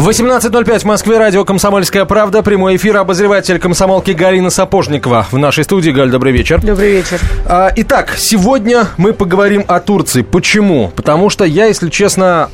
18.05 в Москве, радио «Комсомольская правда», прямой эфир, обозреватель комсомолки Галина Сапожникова в нашей студии. Галь, добрый вечер. Добрый вечер. А, итак, сегодня мы поговорим о Турции. Почему? Потому что я, если честно,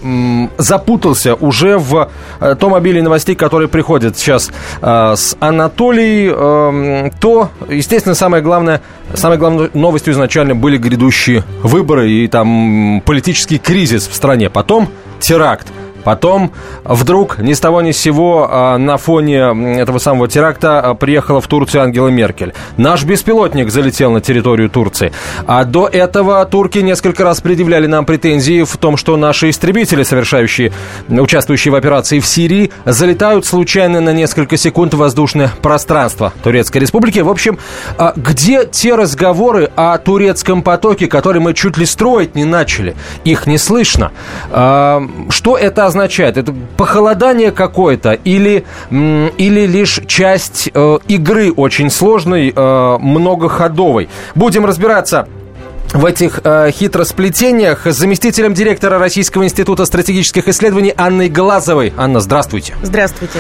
запутался уже в э, том обилии новостей, которые приходят сейчас а, с Анатолией, эм, то, естественно, самое главное, самой главной новостью изначально были грядущие выборы и там политический кризис в стране. Потом теракт. Потом вдруг ни с того ни с сего а, на фоне этого самого теракта а, приехала в Турцию Ангела Меркель. Наш беспилотник залетел на территорию Турции. А до этого турки несколько раз предъявляли нам претензии в том, что наши истребители, совершающие, участвующие в операции в Сирии, залетают случайно на несколько секунд в воздушное пространство Турецкой Республики. В общем, а, где те разговоры о турецком потоке, который мы чуть ли строить не начали? Их не слышно. Что это означает? Означает? Это похолодание какое-то или, или лишь часть э, игры очень сложной, э, многоходовой? Будем разбираться в этих э, хитросплетениях с заместителем директора Российского института стратегических исследований Анной Глазовой. Анна, здравствуйте. Здравствуйте.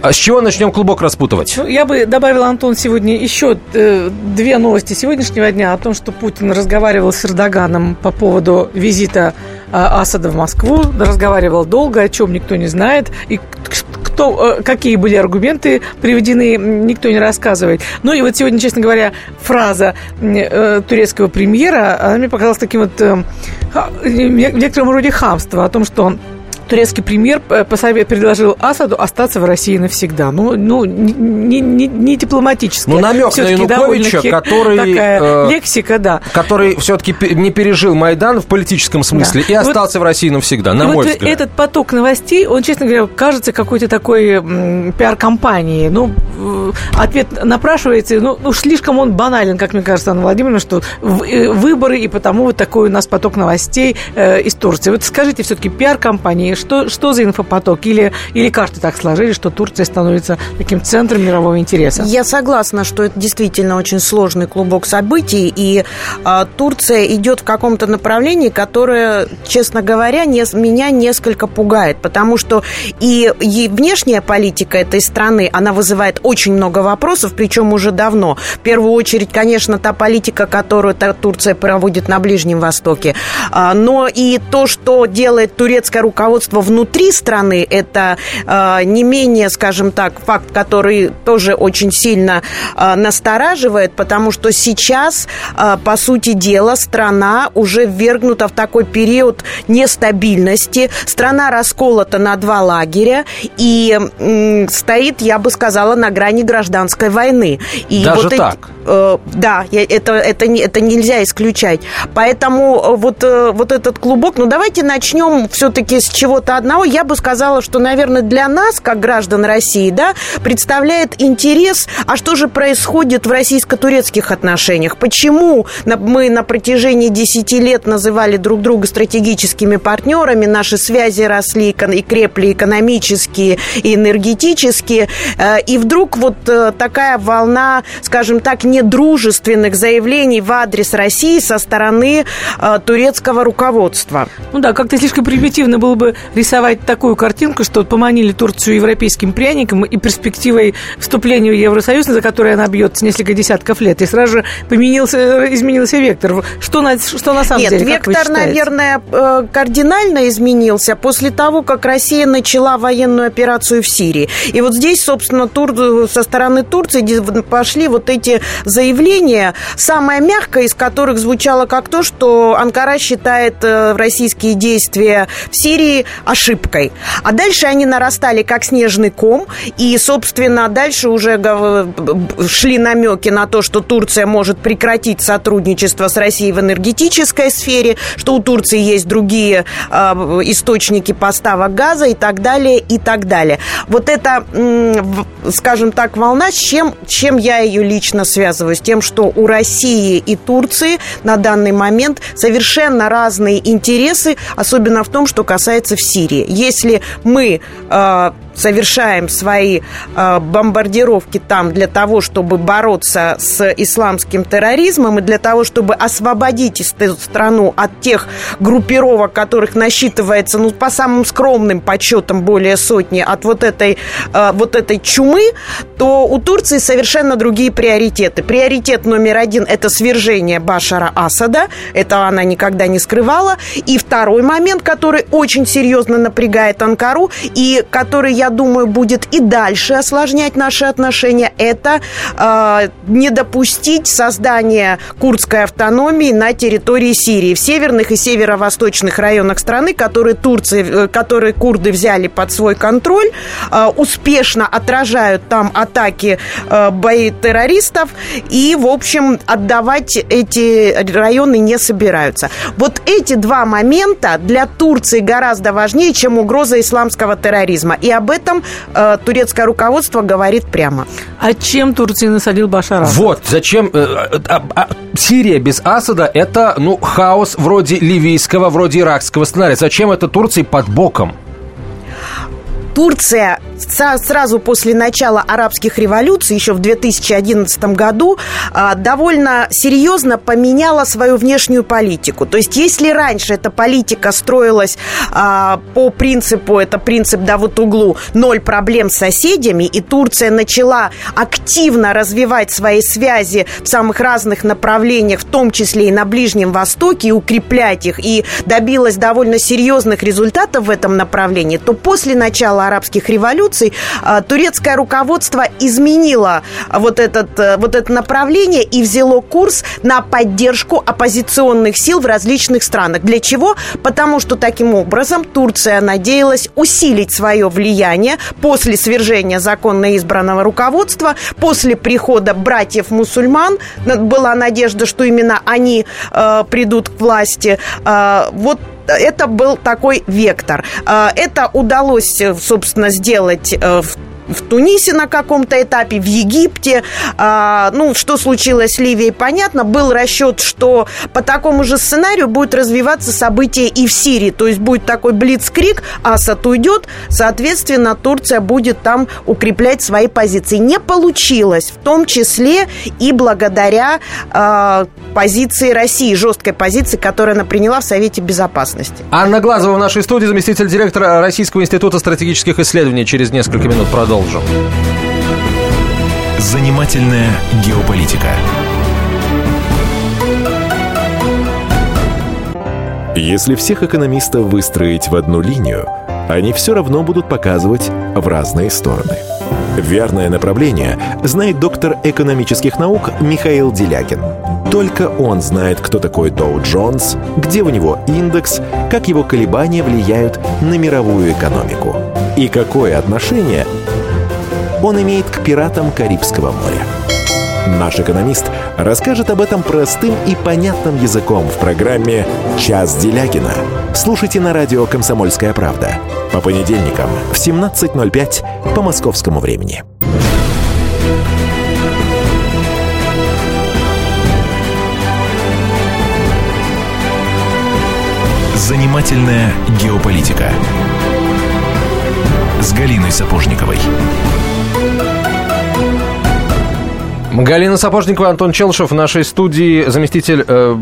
А с чего начнем клубок распутывать? Ну, я бы добавила, Антон, сегодня еще э, две новости сегодняшнего дня о том, что Путин разговаривал с Эрдоганом по поводу визита Асада в Москву. Разговаривал долго, о чем никто не знает. И кто, э, какие были аргументы приведены, никто не рассказывает. Ну и вот сегодня, честно говоря, фраза э, турецкого премьера, она мне показалась таким вот э, в некотором роде хамства о том, что он турецкий премьер э, предложил Асаду остаться в России навсегда. Ну, ну не, не, не дипломатически. Ну, намек на Януковича, который... Такая э, лексика, да. Который все-таки не пережил Майдан в политическом смысле да. и остался вот, в России навсегда, на мой вот взгляд. этот поток новостей, он, честно говоря, кажется какой-то такой пиар-компанией. Ну, ответ напрашивается, ну, ну, слишком он банален, как мне кажется, Анна Владимировна, что э, выборы, и потому вот такой у нас поток новостей э, из Турции. Вот скажите, все-таки пиар-компании, что, что за инфопоток? Или, или карты так сложились, что Турция становится таким центром мирового интереса? Я согласна, что это действительно очень сложный клубок событий, и а, Турция идет в каком-то направлении, которое, честно говоря, не, меня несколько пугает, потому что и, и внешняя политика этой страны, она вызывает очень много вопросов, причем уже давно. В первую очередь, конечно, та политика, которую Турция проводит на Ближнем Востоке, а, но и то, что делает турецкое руководство производства внутри страны, это э, не менее, скажем так, факт, который тоже очень сильно э, настораживает, потому что сейчас, э, по сути дела, страна уже ввергнута в такой период нестабильности, страна расколота на два лагеря и э, стоит, я бы сказала, на грани гражданской войны. И Даже вот так? Э, да, это, это, это нельзя исключать. Поэтому э, вот, э, вот этот клубок, ну давайте начнем все-таки с чего чего-то одного, я бы сказала, что, наверное, для нас, как граждан России, да, представляет интерес, а что же происходит в российско-турецких отношениях? Почему мы на протяжении 10 лет называли друг друга стратегическими партнерами, наши связи росли и крепли экономические и энергетические, э, и вдруг вот э, такая волна, скажем так, недружественных заявлений в адрес России со стороны э, турецкого руководства. Ну да, как-то слишком примитивно было бы рисовать такую картинку, что поманили Турцию европейским пряником и перспективой вступления в Евросоюз, за которое она бьется несколько десятков лет, и сразу же поменился, изменился вектор. Что на, что на самом Нет, деле? вектор, наверное, э, кардинально изменился после того, как Россия начала военную операцию в Сирии. И вот здесь, собственно, Тур, со стороны Турции пошли вот эти заявления, самое мягкое из которых звучало как то, что Анкара считает э, российские действия в Сирии ошибкой. А дальше они нарастали как снежный ком, и, собственно, дальше уже шли намеки на то, что Турция может прекратить сотрудничество с Россией в энергетической сфере, что у Турции есть другие э, источники поставок газа и так далее, и так далее. Вот это, скажем так, волна, с чем, чем я ее лично связываю? С тем, что у России и Турции на данный момент совершенно разные интересы, особенно в том, что касается в Сирии. Если мы э, совершаем свои э, бомбардировки там для того, чтобы бороться с исламским терроризмом и для того, чтобы освободить эту страну от тех группировок, которых насчитывается, ну, по самым скромным подсчетам более сотни, от вот этой, э, вот этой чумы, то у Турции совершенно другие приоритеты. Приоритет номер один – это свержение Башара Асада. Это она никогда не скрывала. И второй момент, который очень серьезно напрягает Анкару и который, я думаю, будет и дальше осложнять наши отношения, это э, не допустить создания курдской автономии на территории Сирии, в северных и северо-восточных районах страны, которые Турции, э, которые курды взяли под свой контроль, э, успешно отражают там атаки э, бои террористов и, в общем, отдавать эти районы не собираются. Вот эти два момента для Турции гораздо важнее, чем угроза исламского терроризма. И об этом э, турецкое руководство говорит прямо. А чем Турция насадил Башара? Вот, зачем... Э, э, а, а, Сирия без Асада – это, ну, хаос вроде ливийского, вроде иракского сценария. Зачем это Турции под боком? Турция сразу после начала арабских революций, еще в 2011 году, а, довольно серьезно поменяла свою внешнюю политику. То есть, если раньше эта политика строилась а, по принципу, это принцип Давутуглу, ноль проблем с соседями, и Турция начала активно развивать свои связи в самых разных направлениях, в том числе и на Ближнем Востоке, и укреплять их, и добилась довольно серьезных результатов в этом направлении, то после начала арабских революций, а, турецкое руководство изменило вот, этот, э, вот это направление и взяло курс на поддержку оппозиционных сил в различных странах. Для чего? Потому что таким образом Турция надеялась усилить свое влияние после свержения законно избранного руководства, после прихода братьев-мусульман. Была надежда, что именно они э, придут к власти. Э, вот это был такой вектор. А, это удалось, собственно, сделать э, в в Тунисе на каком-то этапе, в Египте. А, ну, что случилось с Ливией, понятно. Был расчет, что по такому же сценарию будет развиваться события и в Сирии. То есть будет такой блицкрик, Асад уйдет, соответственно, Турция будет там укреплять свои позиции. Не получилось, в том числе и благодаря а, позиции России, жесткой позиции, которую она приняла в Совете Безопасности. Анна Глазова в нашей студии, заместитель директора Российского института стратегических исследований. Через несколько минут продолжим продолжим. Занимательная геополитика. Если всех экономистов выстроить в одну линию, они все равно будут показывать в разные стороны. Верное направление знает доктор экономических наук Михаил Делягин. Только он знает, кто такой Доу Джонс, где у него индекс, как его колебания влияют на мировую экономику и какое отношение он имеет к пиратам Карибского моря. Наш экономист расскажет об этом простым и понятным языком в программе «Час Делягина». Слушайте на радио «Комсомольская правда» по понедельникам в 17.05 по московскому времени. Занимательная геополитика с Галиной Сапожниковой. Галина Сапожникова, Антон Челшев в нашей студии, заместитель э,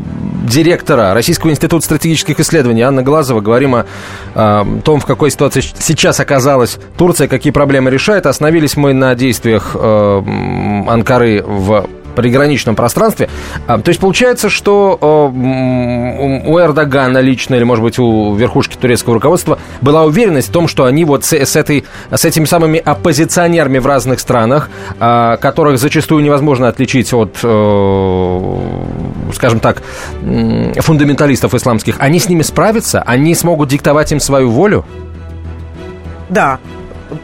директора Российского института стратегических исследований Анна Глазова. Говорим о э, том, в какой ситуации сейчас оказалась Турция, какие проблемы решает. Остановились мы на действиях э, Анкары в приграничном пространстве. А, то есть получается, что у Эрдогана лично, или, может быть, у верхушки турецкого руководства была уверенность в том, что они вот с, с, этой, с этими самыми оппозиционерами в разных странах, а, которых зачастую невозможно отличить от, э, скажем так, фундаменталистов исламских, они с ними справятся? Они смогут диктовать им свою волю? Да,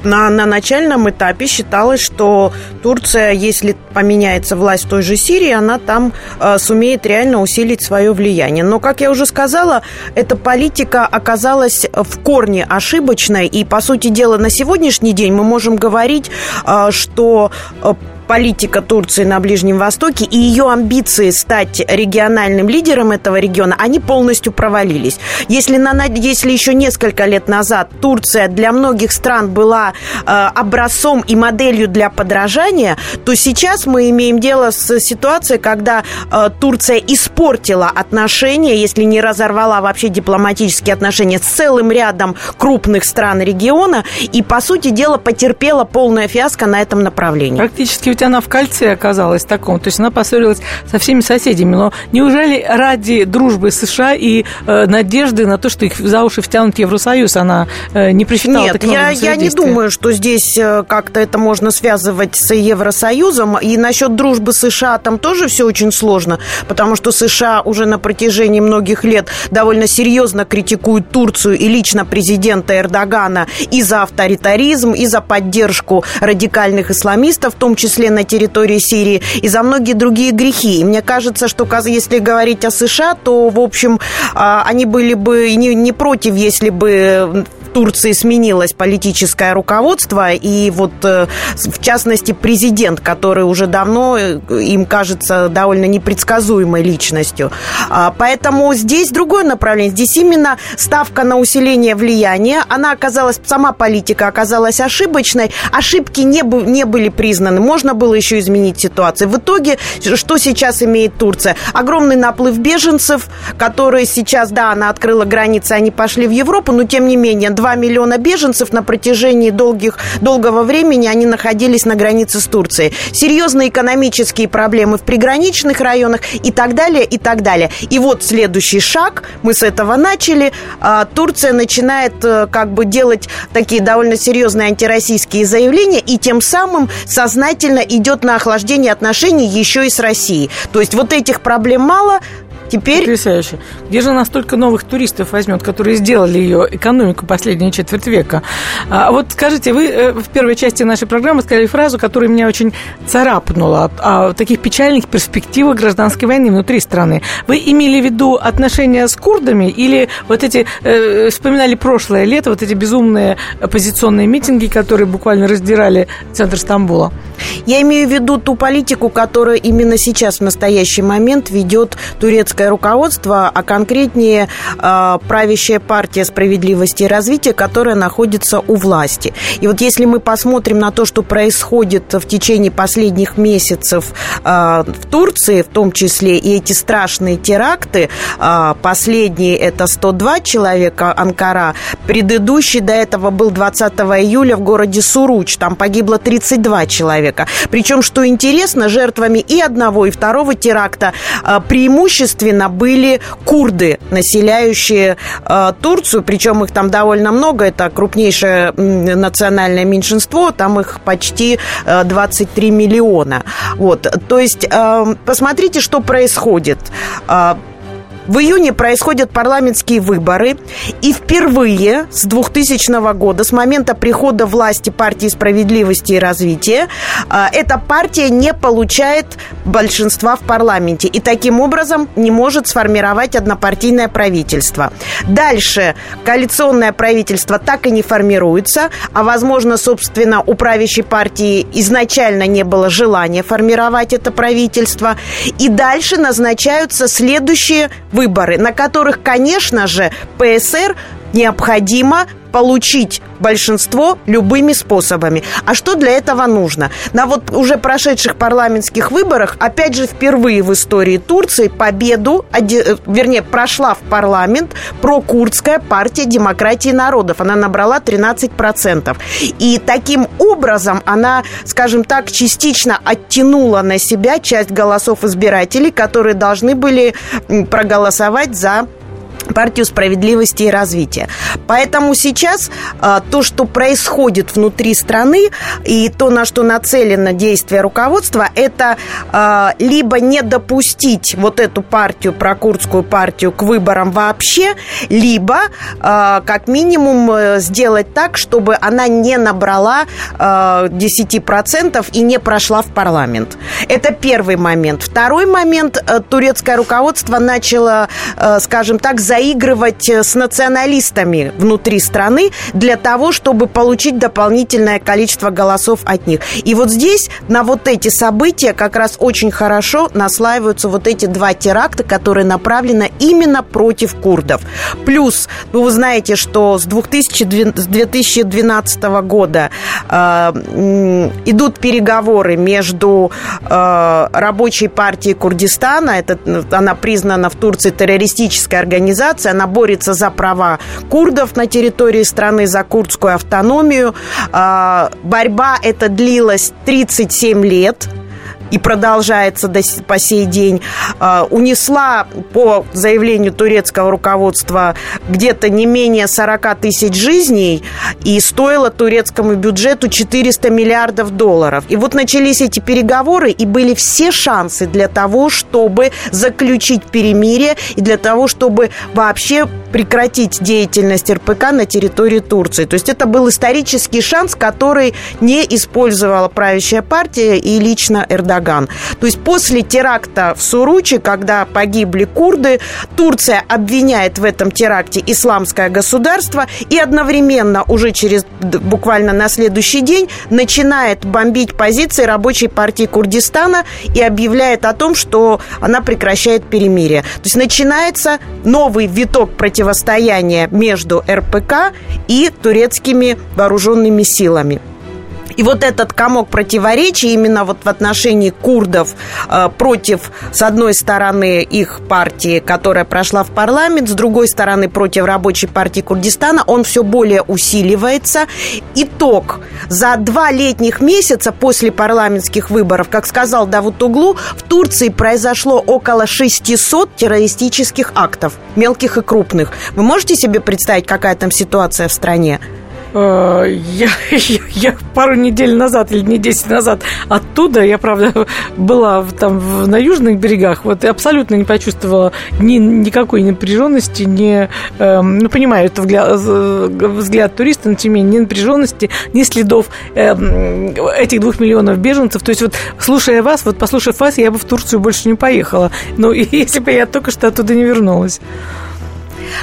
на, на начальном этапе считалось, что Турция, если поменяется власть в той же Сирии, она там э, сумеет реально усилить свое влияние. Но, как я уже сказала, эта политика оказалась в корне ошибочной. И, по сути дела, на сегодняшний день мы можем говорить, э, что э, политика Турции на Ближнем Востоке и ее амбиции стать региональным лидером этого региона, они полностью провалились. Если, на, если еще несколько лет назад Турция для многих стран была э, образцом и моделью для подражания, то сейчас мы имеем дело с ситуацией, когда э, Турция испортила отношения, если не разорвала вообще дипломатические отношения с целым рядом крупных стран региона и, по сути дела, потерпела полное фиаско на этом направлении. Практически ведь она в кольце оказалась таком, то есть она поссорилась со всеми соседями. Но неужели ради дружбы США и э, надежды на то, что их за уши втянут в Евросоюз, она э, не просчитала Нет, я, я не думаю, что здесь э, как-то это можно связывать с Евросоюзом. И насчет дружбы США там тоже все очень сложно, потому что США уже на протяжении многих лет довольно серьезно критикуют Турцию и лично президента Эрдогана и за авторитаризм, и за поддержку радикальных исламистов, в том числе на территории Сирии, и за многие другие грехи. И мне кажется, что если говорить о США, то, в общем, а, они были бы не, не против, если бы Турции сменилось политическое руководство, и вот э, в частности президент, который уже давно э, им кажется довольно непредсказуемой личностью. А, поэтому здесь другое направление. Здесь именно ставка на усиление влияния. Она оказалась, сама политика оказалась ошибочной. Ошибки не, не были признаны. Можно было еще изменить ситуацию. В итоге, что сейчас имеет Турция? Огромный наплыв беженцев, которые сейчас, да, она открыла границы, они пошли в Европу, но тем не менее 2 миллиона беженцев на протяжении долгих, долгого времени они находились на границе с Турцией. Серьезные экономические проблемы в приграничных районах и так далее, и так далее. И вот следующий шаг, мы с этого начали, а, Турция начинает э, как бы делать такие довольно серьезные антироссийские заявления и тем самым сознательно идет на охлаждение отношений еще и с Россией. То есть вот этих проблем мало, Теперь... Потрясающе. Где же она столько новых туристов возьмет, которые сделали ее экономику последние четверть века? А вот скажите, вы э, в первой части нашей программы сказали фразу, которая меня очень царапнула, о таких печальных перспективах гражданской войны внутри страны. Вы имели в виду отношения с курдами или вот эти, э, вспоминали прошлое лето, вот эти безумные оппозиционные митинги, которые буквально раздирали центр Стамбула? Я имею в виду ту политику, которую именно сейчас, в настоящий момент, ведет турецкая политическое руководство, а конкретнее э, правящая партия справедливости и развития, которая находится у власти. И вот если мы посмотрим на то, что происходит в течение последних месяцев э, в Турции, в том числе и эти страшные теракты, э, последний это 102 человека Анкара, предыдущий до этого был 20 июля в городе Суруч, там погибло 32 человека. Причем, что интересно, жертвами и одного, и второго теракта преимущественно особенно были курды, населяющие э, Турцию, причем их там довольно много, это крупнейшее национальное меньшинство, там их почти э, 23 миллиона. Вот, то есть э, посмотрите, что происходит. Э, в июне происходят парламентские выборы, и впервые с 2000 года, с момента прихода власти партии справедливости и развития, а, эта партия не получает большинства в парламенте и таким образом не может сформировать однопартийное правительство. Дальше коалиционное правительство так и не формируется, а возможно, собственно, у правящей партии изначально не было желания формировать это правительство. И дальше назначаются следующие выборы, на которых, конечно же, ПСР необходимо получить большинство любыми способами. А что для этого нужно? На вот уже прошедших парламентских выборах, опять же, впервые в истории Турции победу, э, вернее, прошла в парламент прокурдская партия демократии народов. Она набрала 13%. И таким образом она, скажем так, частично оттянула на себя часть голосов избирателей, которые должны были проголосовать за партию справедливости и развития. Поэтому сейчас а, то, что происходит внутри страны и то, на что нацелено действие руководства, это а, либо не допустить вот эту партию, прокурдскую партию, к выборам вообще, либо а, как минимум э, сделать так, чтобы она не набрала а, 10% и не прошла в парламент. Это первый момент. Второй момент. Э, турецкое руководство начало, э, скажем так, заигрывать э, с националистами внутри страны для того, чтобы получить дополнительное количество голосов от них. И вот здесь на вот эти события как раз очень хорошо наслаиваются вот эти два теракта, которые направлены именно против курдов. Плюс, ну, вы знаете, что с 2012 года э, идут переговоры между э, рабочей партией Курдистана, это, она признана в Турции террористической организацией, она борется за права курдов на территории страны, за курдскую автономию. Э, борьба эта длилась 37 лет и продолжается до, по сей день, э, унесла по заявлению турецкого руководства где-то не менее 40 тысяч жизней и стоила турецкому бюджету 400 миллиардов долларов. И вот начались эти переговоры, и были все шансы для того, чтобы заключить перемирие и для того, чтобы вообще прекратить деятельность РПК на территории Турции. То есть это был исторический шанс, который не использовала правящая партия и лично Эрдоган. То есть после теракта в Суручи, когда погибли курды, Турция обвиняет в этом теракте исламское государство и одновременно уже через буквально на следующий день начинает бомбить позиции рабочей партии Курдистана и объявляет о том, что она прекращает перемирие. То есть начинается новый виток против противостояние между РПК и турецкими вооруженными силами. И вот этот комок противоречий именно вот в отношении курдов э, против, с одной стороны, их партии, которая прошла в парламент, с другой стороны, против рабочей партии Курдистана, он все более усиливается. Итог. За два летних месяца после парламентских выборов, как сказал Давут Углу, в Турции произошло около 600 террористических актов, мелких и крупных. Вы можете себе представить, какая там ситуация в стране? Э, я, я, я пару недель назад или не 10 назад оттуда, я, правда, была там на южных берегах, вот и абсолютно не почувствовала ни, никакой напряженности, ни, э, ну, понимаю, это взгляд, взгляд туриста, но тем не ни напряженности, ни следов э, этих двух миллионов беженцев. То есть вот, слушая вас, вот послушав вас, я бы в Турцию больше не поехала. Ну, если бы я только что оттуда не вернулась.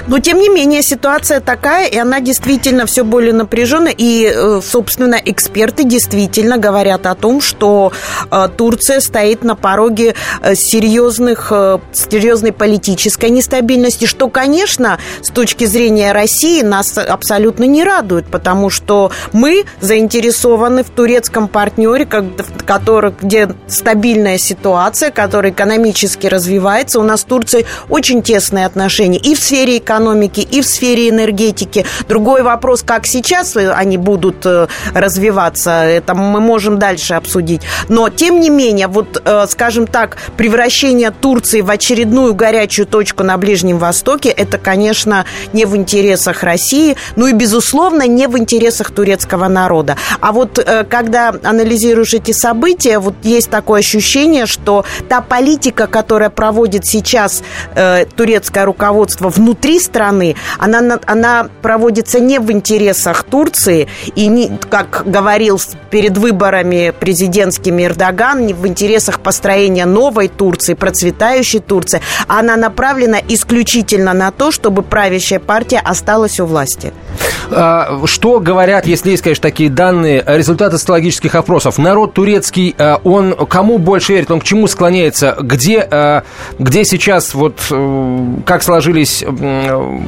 Но, тем не менее, ситуация такая, и она действительно все более напряжена. И, э, собственно, эксперты действительно говорят о том, что э, Турция стоит на пороге э, серьезных, серьезной политической нестабильности, что, конечно, с точки зрения России нас абсолютно не радует, потому что мы заинтересованы в турецком партнере, который, где стабильная ситуация, который экономически развивается. У нас с Турцией очень тесные отношения и в сфере экономики, и в сфере энергетики. Другой вопрос, как сейчас они будут э, развиваться, это мы можем дальше обсудить. Но, тем не менее, вот, э, скажем так, превращение Турции в очередную горячую точку на Ближнем Востоке, это, конечно, не в интересах России, ну и, безусловно, не в интересах турецкого народа. А вот э, когда анализируешь эти события, вот есть такое ощущение, что та политика, которая проводит сейчас турецкое руководство внутри внутри страны, она, она проводится не в интересах Турции и, не, как говорил перед выборами президентскими Эрдоган, не в интересах построения новой Турции, процветающей Турции. Она направлена исключительно на то, чтобы правящая партия осталась у власти. А, что говорят, если есть, конечно, такие данные, результаты социологических опросов? Народ турецкий, а, он кому больше верит, он к чему склоняется? Где, а, где сейчас, вот, э, как сложились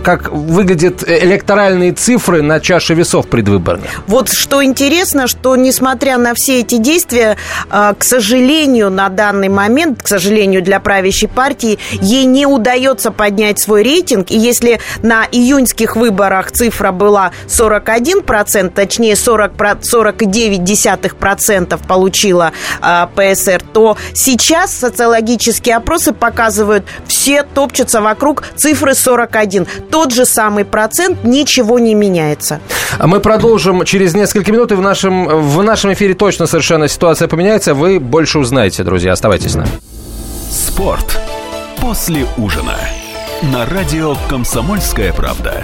как выглядят электоральные цифры на чаше весов предвыборных. Вот что интересно, что несмотря на все эти действия, к сожалению, на данный момент, к сожалению, для правящей партии, ей не удается поднять свой рейтинг. И если на июньских выборах цифра была 41%, точнее 40, 49% получила а, ПСР, то сейчас социологические опросы показывают, все топчутся вокруг цифры 41 один. Тот же самый процент, ничего не меняется. А мы продолжим через несколько минут, и в нашем, в нашем эфире точно совершенно ситуация поменяется. Вы больше узнаете, друзья. Оставайтесь с нами. Спорт после ужина. На радио «Комсомольская правда».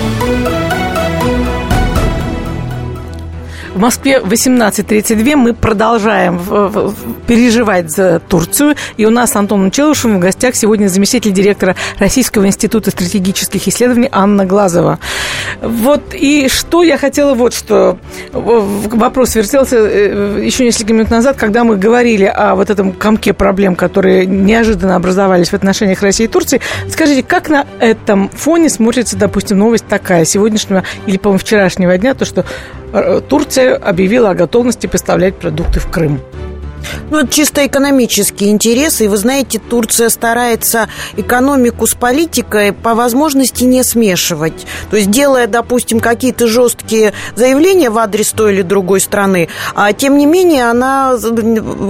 Москве 18.32 мы продолжаем переживать за Турцию. И у нас с Антоном Челышевым в гостях сегодня заместитель директора Российского института стратегических исследований Анна Глазова. Вот и что я хотела вот что. Вопрос вертелся э, еще несколько минут назад, когда мы говорили о вот этом комке проблем, которые неожиданно образовались в отношениях России и Турции. Скажите, как на этом фоне смотрится, допустим, новость такая сегодняшнего или, по-моему, вчерашнего дня, то, что Турция объявила о готовности поставлять продукты в Крым? Ну, это чисто экономические интересы. И вы знаете, Турция старается экономику с политикой по возможности не смешивать. То есть, делая, допустим, какие-то жесткие заявления в адрес той или другой страны, а тем не менее она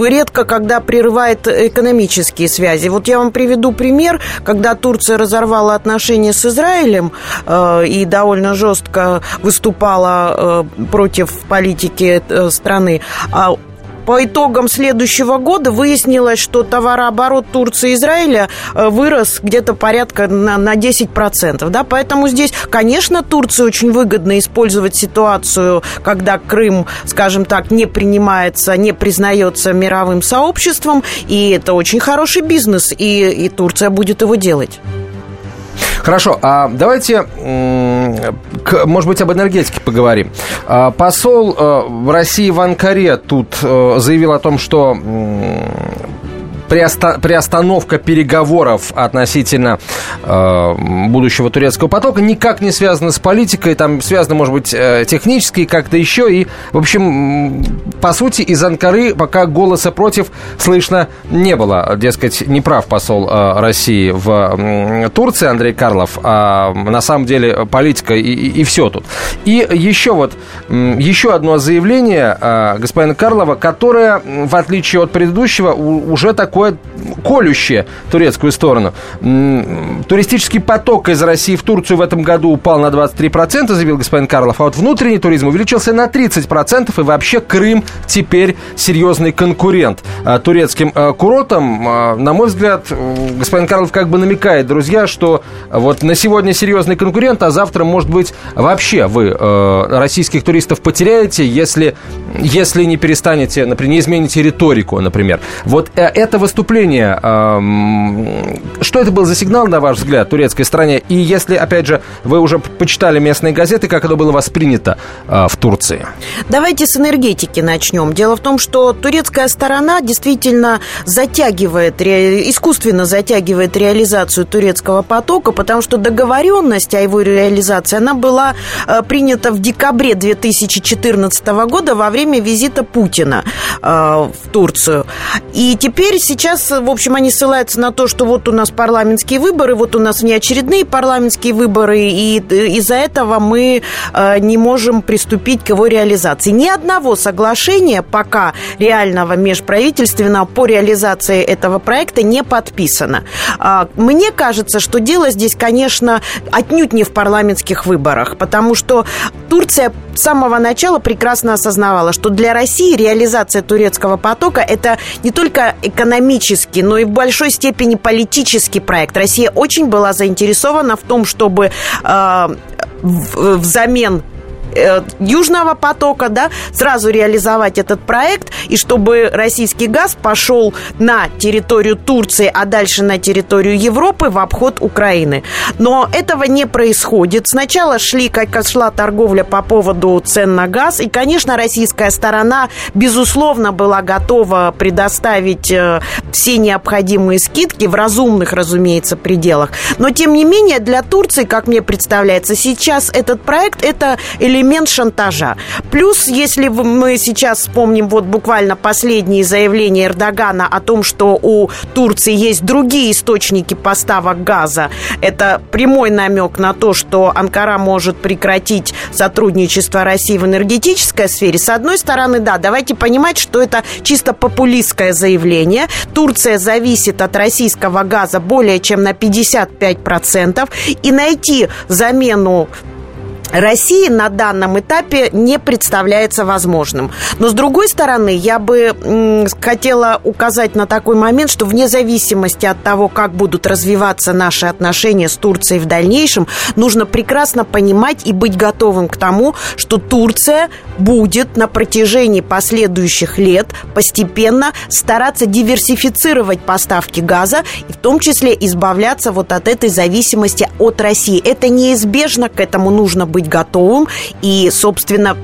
редко когда прерывает экономические связи. Вот я вам приведу пример, когда Турция разорвала отношения с Израилем э, и довольно жестко выступала э, против политики э, страны, а по итогам следующего года выяснилось, что товарооборот Турции и Израиля э, вырос где-то порядка на, на 10%. Да? Поэтому здесь, конечно, Турции очень выгодно использовать ситуацию, когда Крым, скажем так, не принимается, не признается мировым сообществом, и это очень хороший бизнес, и, и Турция будет его делать. Хорошо, а давайте, может быть, об энергетике поговорим. А, посол э, в России в Анкаре тут э, заявил о том, что приостановка переговоров относительно э, будущего турецкого потока никак не связана с политикой, там связано, может быть, э, технически как-то еще. И, в общем, по сути, из Анкары пока голоса против слышно не было. Дескать, не прав посол э, России в э, Турции Андрей Карлов, а на самом деле политика и, и, и все тут. И еще вот, еще одно заявление э, господина Карлова, которое, в отличие от предыдущего, уже такое такое колющее турецкую сторону. Туристический поток из России в Турцию в этом году упал на 23%, заявил господин Карлов, а вот внутренний туризм увеличился на 30%, и вообще Крым теперь серьезный конкурент а, турецким а, курортам. А, на мой взгляд, господин Карлов как бы намекает, друзья, что вот на сегодня серьезный конкурент, а завтра, может быть, вообще вы российских туристов потеряете, если, если не перестанете, например, не измените риторику, например. Вот э, это выступление, что это был за сигнал, на ваш взгляд, турецкой стране? И если, опять же, вы уже почитали местные газеты, как это было воспринято а, в Турции? Давайте с энергетики начнем. Дело в том, что турецкая сторона действительно затягивает, искусственно затягивает реализацию турецкого потока, потому что договоренность о его реализации, она была э, принята в декабре 2014 года во время визита Путина э, в Турцию. И теперь сейчас, в общем, они ссылаются на то, что вот у нас парламентские выборы, вот у нас внеочередные парламентские выборы, и из-за этого мы э, не можем приступить к его реализации. Ни одного соглашения пока реального межправительственного по реализации этого проекта не подписано. А, мне кажется, что дело здесь, конечно, отнюдь не в парламентских выборах, потому что Турция с самого начала прекрасно осознавала, что для России реализация турецкого потока – это не только экономический, но и в большой степени политический проект. Россия очень была заинтересована в том, чтобы э, взамен Э, Южного потока, да, сразу реализовать этот проект, и чтобы российский газ пошел на территорию Турции, а дальше на территорию Европы в обход Украины. Но этого не происходит. Сначала шли, как шла торговля по поводу цен на газ, и, конечно, российская сторона, безусловно, была готова предоставить э, все необходимые скидки в разумных, разумеется, пределах. Но, тем не менее, для Турции, как мне представляется, сейчас этот проект – это элемент элемент шантажа. Плюс, если мы сейчас вспомним вот буквально последние заявления Эрдогана о том, что у Турции есть другие источники поставок газа, это прямой намек на то, что Анкара может прекратить сотрудничество России в энергетической сфере. С одной стороны, да, давайте понимать, что это чисто популистское заявление. Турция зависит от российского газа более чем на 55%. И найти замену России на данном этапе не представляется возможным. Но, с другой стороны, я бы хотела указать на такой момент, что вне зависимости от того, как будут развиваться наши отношения с Турцией в дальнейшем, нужно прекрасно понимать и быть готовым к тому, что Турция будет на протяжении последующих лет постепенно стараться диверсифицировать поставки газа и в том числе избавляться вот от этой зависимости от России. Это неизбежно, к этому нужно быть быть готовым. И, собственно,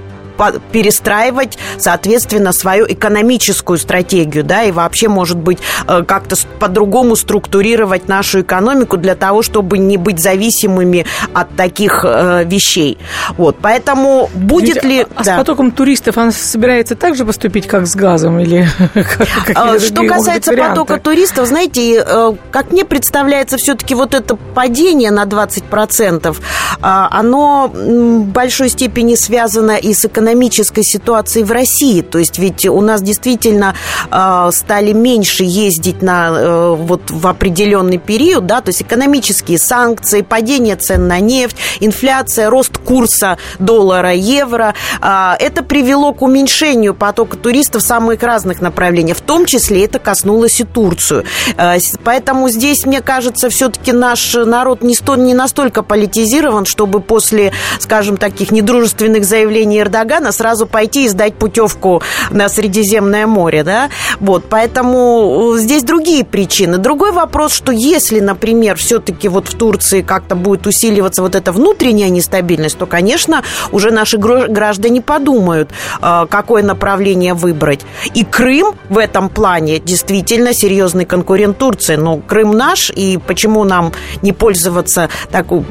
перестраивать, соответственно, свою экономическую стратегию, да, и вообще, может быть, э, как-то по-другому структурировать нашу экономику для того, чтобы не быть зависимыми от таких э, вещей. Вот, поэтому будет Ведь, ли... А, да. с потоком туристов она собирается так же поступить, как с газом, или а, Что касается потока туристов, знаете, э, как мне представляется, все-таки вот это падение на 20%, а, оно в большой степени связано и с экономикой экономической ситуации в России. То есть ведь у нас действительно э, стали меньше ездить на, э, вот в определенный период, да, то есть экономические санкции, падение цен на нефть, инфляция, рост курса доллара, евро. Э, это привело к уменьшению потока туристов в самых разных направлениях. В том числе это коснулось и Турцию. Э, поэтому здесь, мне кажется, все-таки наш народ не, сто, не настолько политизирован, чтобы после, скажем, таких недружественных заявлений Эрдогана Эрдогана сразу пойти и сдать путевку на Средиземное море, да? Вот, поэтому э, здесь другие причины. Другой вопрос, что если, например, все-таки вот в Турции как-то будет усиливаться вот эта внутренняя нестабильность, то, конечно, уже наши граждане подумают, э, какое направление выбрать. И Крым в этом плане действительно серьезный конкурент Турции. Но Крым наш, и почему нам не пользоваться такой,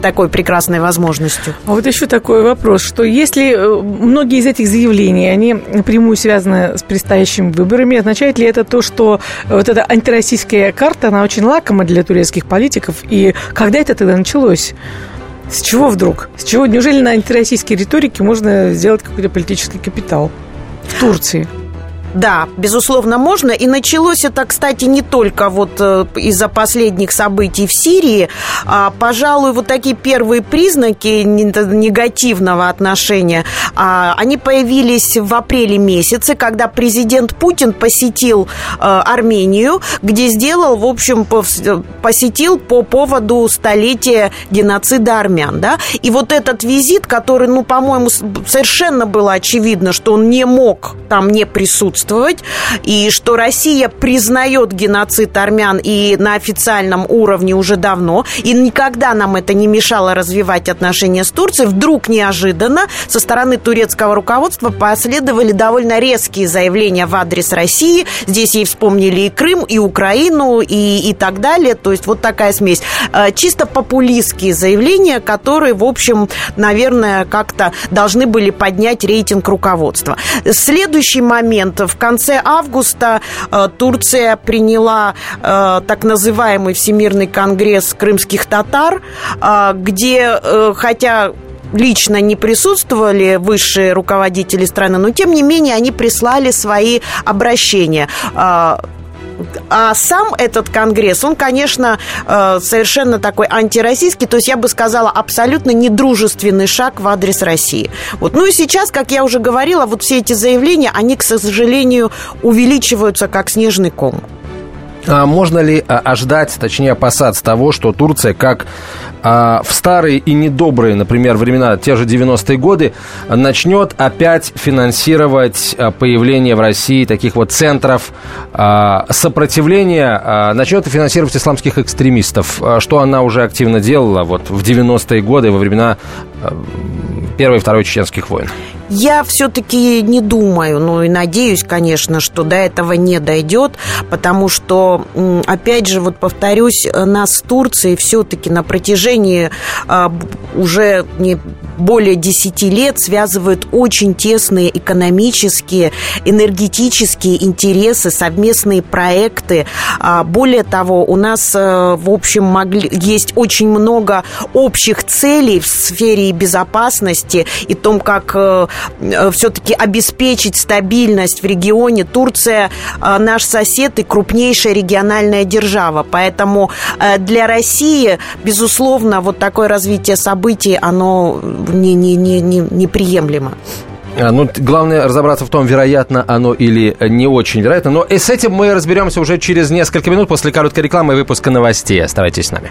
такой прекрасной возможностью? А вот еще такой вопрос, что если э, многие из этих заявлений, они напрямую связаны с предстоящими выборами. Означает ли это то, что вот эта антироссийская карта, она очень лакома для турецких политиков? И когда это тогда началось? С чего вдруг? С чего? Неужели на антироссийской риторике можно сделать какой-то политический капитал в Турции? Да, безусловно, можно. И началось это, кстати, не только вот э, из-за последних событий в Сирии. А, пожалуй, вот такие первые признаки негативного отношения, а, они появились в апреле месяце, когда президент Путин посетил а, Армению, где сделал, в общем, посетил по поводу столетия геноцида армян. Да? И вот этот визит, который, ну, по-моему, совершенно было очевидно, что он не мог там не присутствовать, присутствовать, и что Россия признает геноцид армян и на официальном уровне уже давно, и никогда нам это не мешало развивать отношения с Турцией, вдруг неожиданно со стороны турецкого руководства последовали довольно резкие заявления в адрес России. Здесь ей вспомнили и Крым, и Украину, и, и так далее. То есть вот такая смесь. Э, чисто популистские заявления, которые, в общем, наверное, как-то должны были поднять рейтинг руководства. Следующий момент в конце августа э, Турция приняла э, так называемый Всемирный конгресс крымских татар, э, где, хотя лично не присутствовали высшие руководители страны, но тем не менее они прислали свои обращения. А сам этот конгресс, он, конечно, э, совершенно такой антироссийский, то есть я бы сказала, абсолютно недружественный шаг в адрес России. Вот. Ну и сейчас, как я уже говорила, вот все эти заявления, они, к сожалению, увеличиваются как снежный ком. А можно ли а, ожидать, точнее опасаться того, что Турция, как а, в старые и недобрые, например, времена, те же 90-е годы, начнет опять финансировать а, появление в России таких вот центров сопротивления, начнет финансировать исламских экстремистов, что она уже активно делала вот в 90-е годы, во времена Первой и Второй чеченских войн? Я все-таки не думаю, ну и надеюсь, конечно, что до этого не дойдет, потому что, опять же, вот повторюсь, нас с Турцией все-таки на протяжении а, уже не более 10 лет связывают очень тесные экономические, энергетические интересы, совместные проекты. А, более того, у нас, э, в общем, могли, есть очень много общих целей в сфере безопасности и том, как э, все-таки обеспечить стабильность в регионе. Турция наш сосед и крупнейшая региональная держава. Поэтому для России, безусловно, вот такое развитие событий, оно не, не, не, не, неприемлемо. А, ну, главное разобраться в том, вероятно оно или не очень вероятно. Но и с этим мы разберемся уже через несколько минут после короткой рекламы и выпуска новостей. Оставайтесь с нами.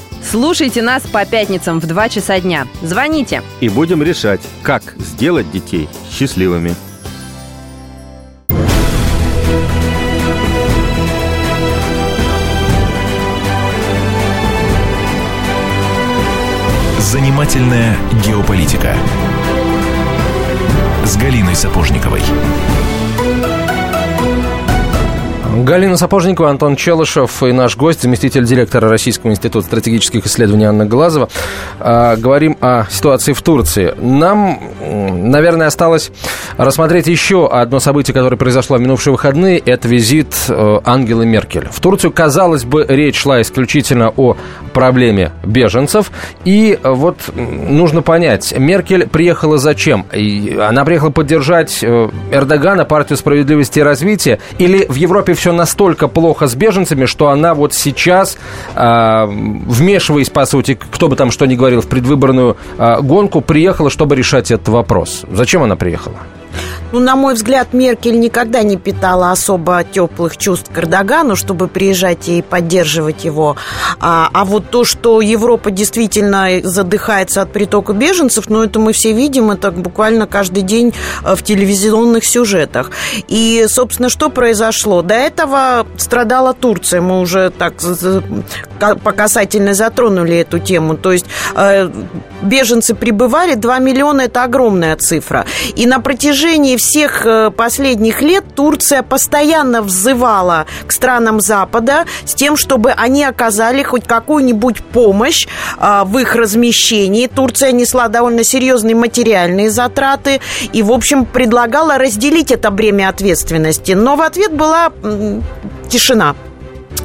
Слушайте нас по пятницам в 2 часа дня. Звоните. И будем решать, как сделать детей счастливыми. Занимательная геополитика с Галиной Сапожниковой. Галина Сапожникова, Антон Челышев и наш гость, заместитель директора Российского института стратегических исследований Анна Глазова. А, говорим о ситуации в Турции. Нам, наверное, осталось рассмотреть еще одно событие, которое произошло в минувшие выходные. Это визит э, Ангелы Меркель. В Турцию, казалось бы, речь шла исключительно о проблеме беженцев. И вот нужно понять, Меркель приехала зачем? Она приехала поддержать э, Эрдогана, партию справедливости и развития? Или в Европе все настолько плохо с беженцами, что она вот сейчас, э, вмешиваясь, по сути, кто бы там что ни говорил, в предвыборную э, гонку, приехала, чтобы решать этот вопрос. Зачем она приехала? Ну, на мой взгляд, Меркель никогда не питала особо теплых чувств к Эрдогану, чтобы приезжать и поддерживать его. А, а вот то, что Европа действительно задыхается от притока беженцев, ну, это мы все видим, это буквально каждый день э, в телевизионных сюжетах. И, собственно, что произошло? До этого страдала Турция. Мы уже так по касательной затронули эту тему. То есть э, беженцы прибывали, 2 миллиона – это огромная цифра. И на протяжении всех э, последних лет Турция постоянно взывала к странам Запада с тем, чтобы они оказали хоть какую-нибудь помощь а, в их размещении. Турция несла довольно серьезные материальные затраты и, в общем, предлагала разделить это бремя ответственности. Но в ответ была тишина.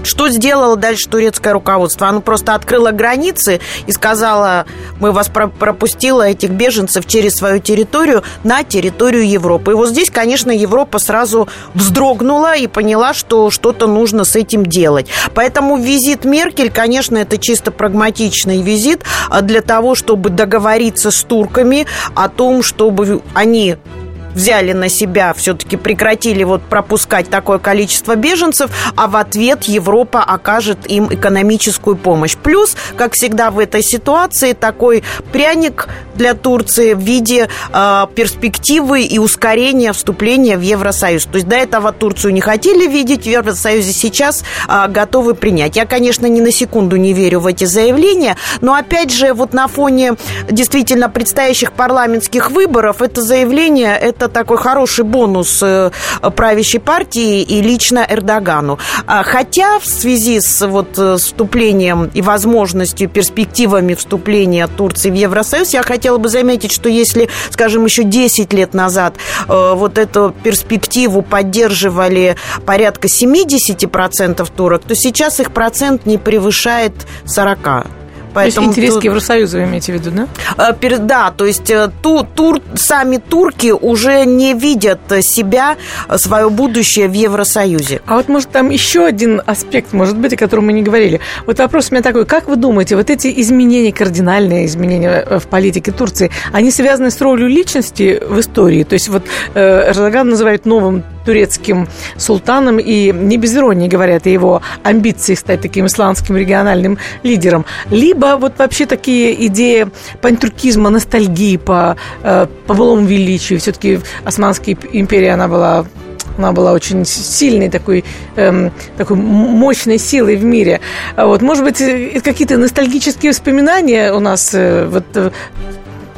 Что сделало дальше турецкое руководство? Оно просто открыло границы и сказала, мы вас пропустила, этих беженцев, через свою территорию на территорию Европы. И вот здесь, конечно, Европа сразу вздрогнула и поняла, что что-то нужно с этим делать. Поэтому визит Меркель, конечно, это чисто прагматичный визит а для того, чтобы договориться с турками о том, чтобы они взяли на себя, все-таки прекратили вот пропускать такое количество беженцев, а в ответ Европа окажет им экономическую помощь. Плюс, как всегда в этой ситуации, такой пряник для Турции в виде э, перспективы и ускорения вступления в Евросоюз. То есть до этого Турцию не хотели видеть в Евросоюзе, сейчас э, готовы принять. Я, конечно, ни на секунду не верю в эти заявления, но опять же, вот на фоне действительно предстоящих парламентских выборов, это заявление, это это такой хороший бонус э, правящей партии и лично Эрдогану. А, хотя в связи с вот э, вступлением и возможностью, перспективами вступления Турции в Евросоюз, я хотела бы заметить, что если, скажем, еще 10 лет назад э, вот эту перспективу поддерживали порядка 70% турок, то сейчас их процент не превышает 40%. Поэтому то есть интерес тут... к Евросоюзу вы имеете в виду, да? Э, да, то есть э, ту, тур, сами турки уже не видят себя, э, свое будущее в Евросоюзе. А вот, может, там еще один аспект, может быть, о котором мы не говорили. Вот вопрос у меня такой, как вы думаете, вот эти изменения, кардинальные изменения в политике Турции, они связаны с ролью личности в истории? То есть вот Эрдоган называет новым турецким султаном, и не без иронии говорят о его амбиции стать таким исламским региональным лидером. Либо вот вообще такие идеи пантюркизма, ностальгии по, э, по былому величию. Все-таки Османская империя, она была она была очень сильной такой, эм, такой мощной силой в мире. Вот, может быть, э, какие-то ностальгические воспоминания у нас э, вот, э,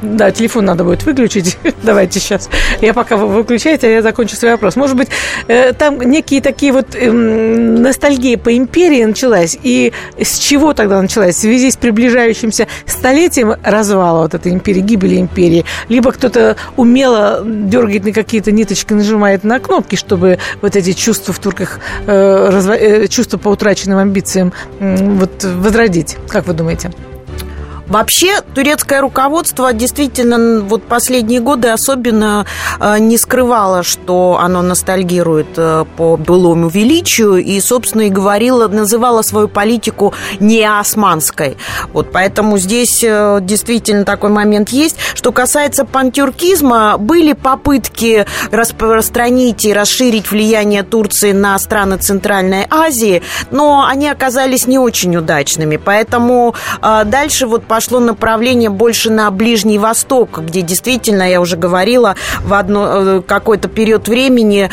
да, телефон надо будет выключить. Давайте сейчас. Я пока вы выключаете, а я закончу свой вопрос. Может быть, э, там некие такие вот эм, ностальгии по империи началась. И с чего тогда началась? В связи с приближающимся столетием развала вот этой империи, гибели империи. Либо кто-то умело дергает на какие-то ниточки, нажимает на кнопки, чтобы вот эти чувства в турках, э, э, чувства по утраченным амбициям вот возродить. Как вы думаете? Вообще, турецкое руководство действительно вот последние годы особенно э, не скрывало, что оно ностальгирует э, по былому величию и, собственно, и говорило, называло свою политику неосманской. Вот поэтому здесь э, действительно такой момент есть. Что касается пантюркизма, были попытки распространить и расширить влияние Турции на страны Центральной Азии, но они оказались не очень удачными. Поэтому дальше вот по пошло направление больше на Ближний Восток, где действительно, я уже говорила, в одно, э, какой-то период времени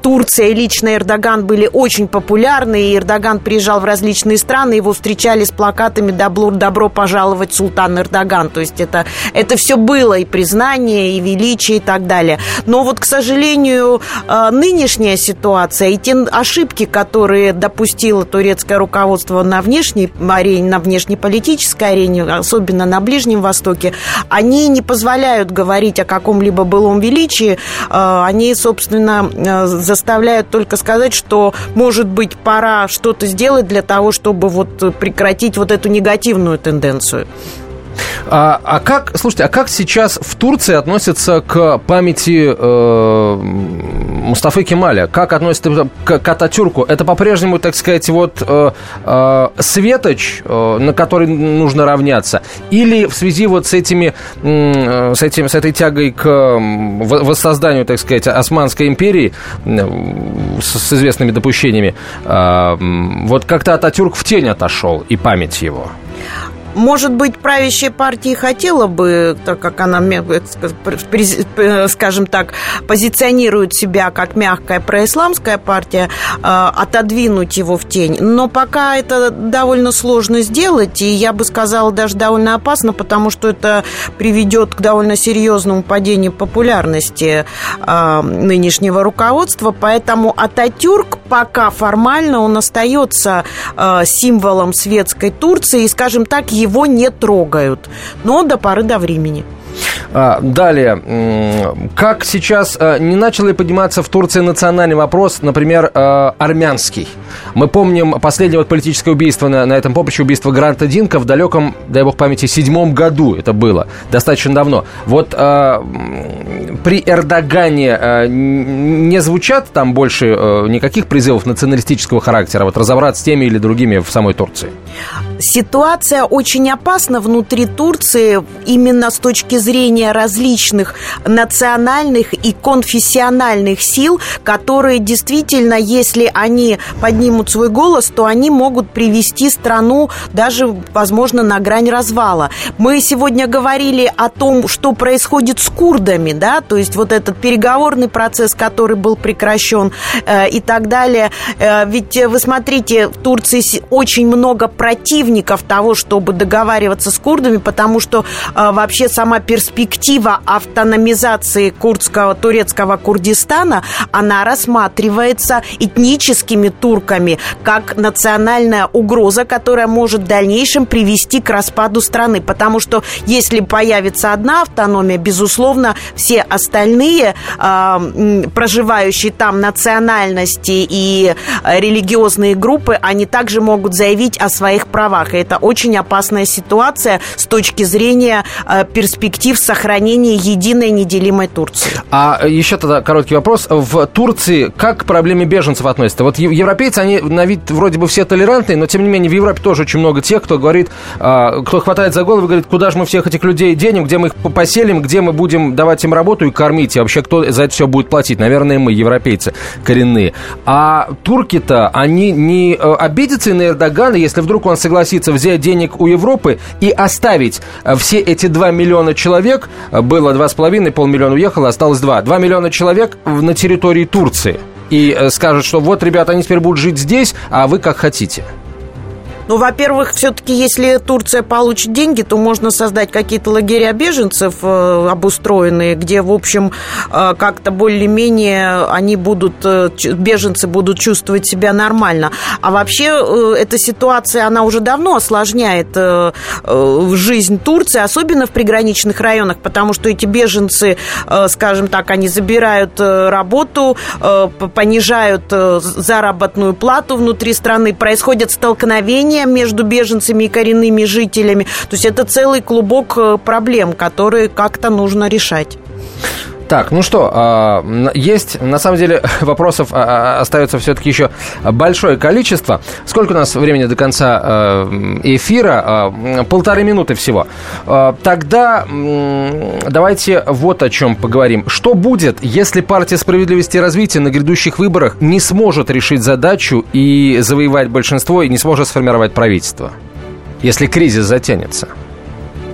Турция и лично Эрдоган были очень популярны, и Эрдоган приезжал в различные страны, его встречали с плакатами «Добро, добро пожаловать, султан Эрдоган». То есть это, это все было, и признание, и величие, и так далее. Но вот, к сожалению, э, нынешняя ситуация и те ошибки, которые допустило турецкое руководство на внешней арене, на внешнеполитической арене, особенно на Ближнем Востоке, они не позволяют говорить о каком-либо былом величии. Э, они, собственно, э, заставляют только сказать, что, может быть, пора что-то сделать для того, чтобы вот прекратить вот эту негативную тенденцию. А, а как, слушайте, а как сейчас в Турции относятся к памяти э, Мустафы Кемаля? Как относятся к, к Ататюрку? Это по-прежнему, так сказать, вот э, э, светоч, э, на который нужно равняться? Или в связи вот с этими, э, с, этим, с этой тягой к воссозданию, так сказать, Османской империи э, с, известными допущениями, э, вот как-то Ататюрк в тень отошел и память его? Может быть, правящая партия хотела бы, так как она, скажем так, позиционирует себя как мягкая происламская партия, а, отодвинуть его в тень. Но пока это довольно сложно сделать, и я бы сказала, даже довольно опасно, потому что это приведет к довольно серьезному падению популярности нынешнего руководства. Поэтому Ататюрк пока формально он остается символом светской Турции, и, скажем так, его не трогают, но до поры до времени. А, далее, как сейчас а, не начал подниматься в Турции национальный вопрос, например, а, армянский? Мы помним последнее вот политическое убийство на, на этом поприще, убийство Гранта Динка в далеком, дай бог памяти, седьмом году это было, достаточно давно. Вот при Эрдогане не звучат там больше никаких призывов националистического характера, вот разобраться с теми или другими в самой Турции? Ситуация очень опасна внутри Турции именно с точки зрения различных национальных и конфессиональных сил, которые действительно, если они поднимут свой голос, то они могут привести страну даже, возможно, на грань развала. Мы сегодня говорили о том, что происходит с курдами, да, то есть вот этот переговорный процесс, который был прекращен э, и так далее. Э, ведь вы смотрите, в Турции очень много противников того, чтобы договариваться с курдами, потому что э, вообще сама перспектива автономизации курдского, турецкого Курдистана, она рассматривается этническими турками как национальная угроза, которая может в дальнейшем привести к распаду страны. Потому что если появится одна автономия, безусловно, все остальные э, проживающие там национальности и религиозные группы, они также могут заявить о своих правах. И это очень опасная ситуация с точки зрения э, перспектив сохранения единой неделимой Турции. А еще тогда короткий вопрос. В Турции как к проблеме беженцев относятся? Вот европейцы, они на вид вроде бы все толерантные, но тем не менее в Европе тоже очень много тех, кто говорит, а, кто хватает за голову и говорит, куда же мы всех этих людей денем, где мы их поселим, где мы будем давать им работу и кормить, и вообще кто за это все будет платить? Наверное, мы, европейцы коренные. А турки-то, они не э, обидятся на Эрдогана, если вдруг он согласится взять денег у Европы и оставить э, все эти 2 миллиона человек, э, было 2,5, полмиллиона уехало, осталось 2, 2 миллиона человек на территории Турции. И скажут, что вот, ребята, они теперь будут жить здесь, а вы как хотите. Ну, во-первых, все-таки, если Турция получит деньги, то можно создать какие-то лагеря беженцев э, обустроенные, где, в общем, э, как-то более-менее они будут, э, беженцы будут чувствовать себя нормально. А вообще эта ситуация, она уже давно осложняет жизнь Турции, особенно в приграничных районах, потому что эти беженцы, скажем так, они забирают работу, понижают заработную плату внутри страны, происходят столкновения разделение между беженцами и коренными жителями. То есть это целый клубок э, проблем, которые как-то нужно решать. Так, ну что, а, есть, на самом деле, вопросов а, а, остается все-таки еще большое количество. Сколько у нас времени до конца эфира? Полторы минуты всего. Тогда давайте вот о чем поговорим. Что будет, если партия справедливости и развития на грядущих выборах не сможет решить задачу и завоевать большинство, и не сможет сформировать правительство? Если кризис затянется?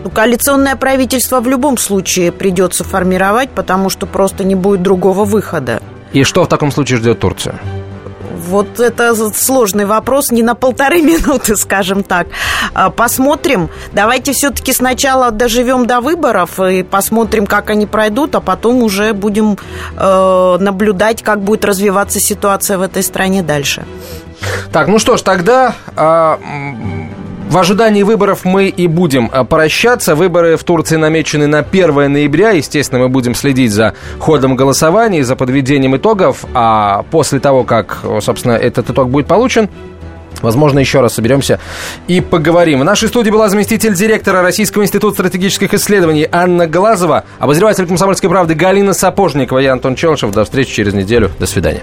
Ну, коалиционное правительство в любом случае придется формировать, потому что просто не будет другого выхода. И что в таком случае ждет Турцию? Вот это сложный вопрос, не на полторы минуты, скажем так. А, посмотрим. Давайте все-таки сначала доживем до выборов и посмотрим, как они пройдут, а потом уже будем э, наблюдать, как будет развиваться ситуация в этой стране дальше. Так, ну что ж, тогда э, в ожидании выборов мы и будем э, прощаться. Выборы в Турции намечены на 1 ноября. Естественно, мы будем следить за ходом голосования, за подведением итогов. А после того, как, собственно, этот итог будет получен, Возможно, еще раз соберемся и поговорим. В нашей студии была заместитель директора Российского института стратегических исследований Анна Глазова, обозреватель «Комсомольской правды» Галина Сапожникова. Я Антон Челышев. До встречи через неделю. До свидания.